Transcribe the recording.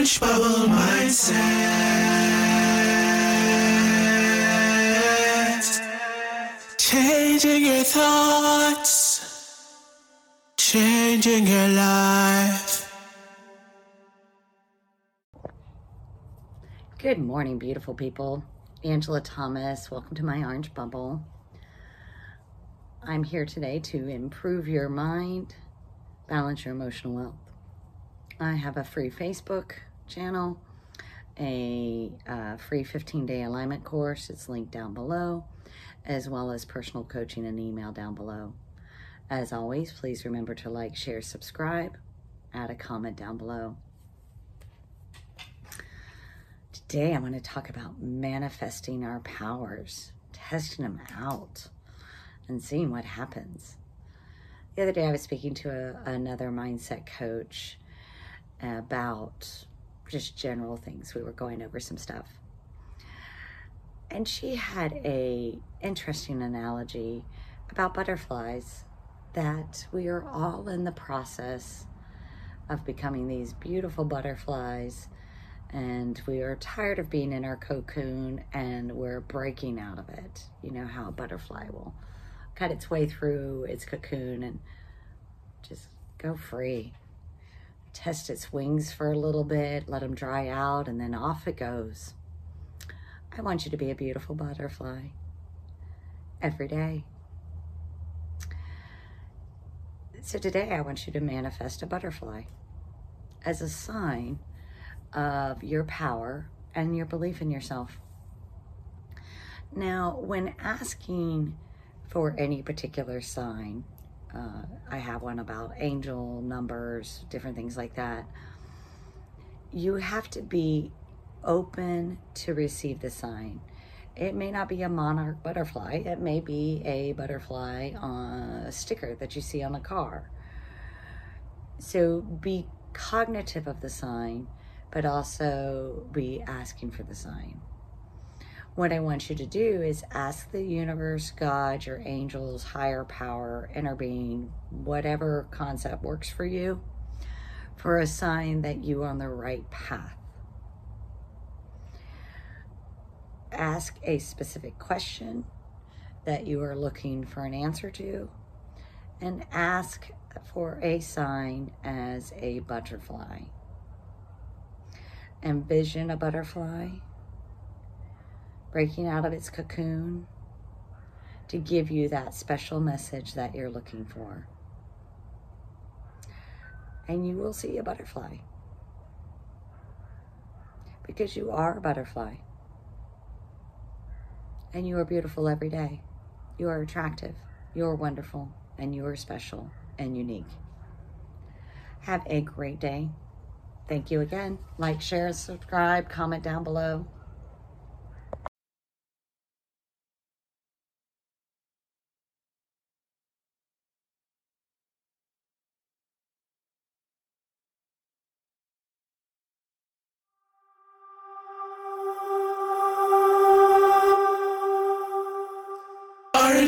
Orange Bubble Mindset. Changing your thoughts, changing your life. Good morning, beautiful people. Angela Thomas, welcome to my Orange Bubble. I'm here today to improve your mind, balance your emotional wealth. I have a free Facebook channel, a uh, free 15 day alignment course. It's linked down below, as well as personal coaching and email down below. As always, please remember to like, share, subscribe, add a comment down below. Today, I want to talk about manifesting our powers, testing them out, and seeing what happens. The other day, I was speaking to a, another mindset coach about just general things. We were going over some stuff. And she had a interesting analogy about butterflies that we are all in the process of becoming these beautiful butterflies and we are tired of being in our cocoon and we're breaking out of it. You know how a butterfly will cut its way through its cocoon and just go free test its wings for a little bit, let them dry out, and then off it goes. I want you to be a beautiful butterfly every day. So today I want you to manifest a butterfly as a sign of your power and your belief in yourself. Now, when asking for any particular sign, uh, I have one about angel numbers, different things like that. You have to be open to receive the sign. It may not be a monarch butterfly, it may be a butterfly on a sticker that you see on a car. So be cognitive of the sign, but also be asking for the sign. What I want you to do is ask the universe, God, your angels, higher power, inner being, whatever concept works for you, for a sign that you are on the right path. Ask a specific question that you are looking for an answer to, and ask for a sign as a butterfly. Envision a butterfly breaking out of its cocoon to give you that special message that you're looking for. And you will see a butterfly because you are a butterfly. And you are beautiful every day. You are attractive. You are wonderful. And you are special and unique. Have a great day. Thank you again. Like, share, subscribe, comment down below.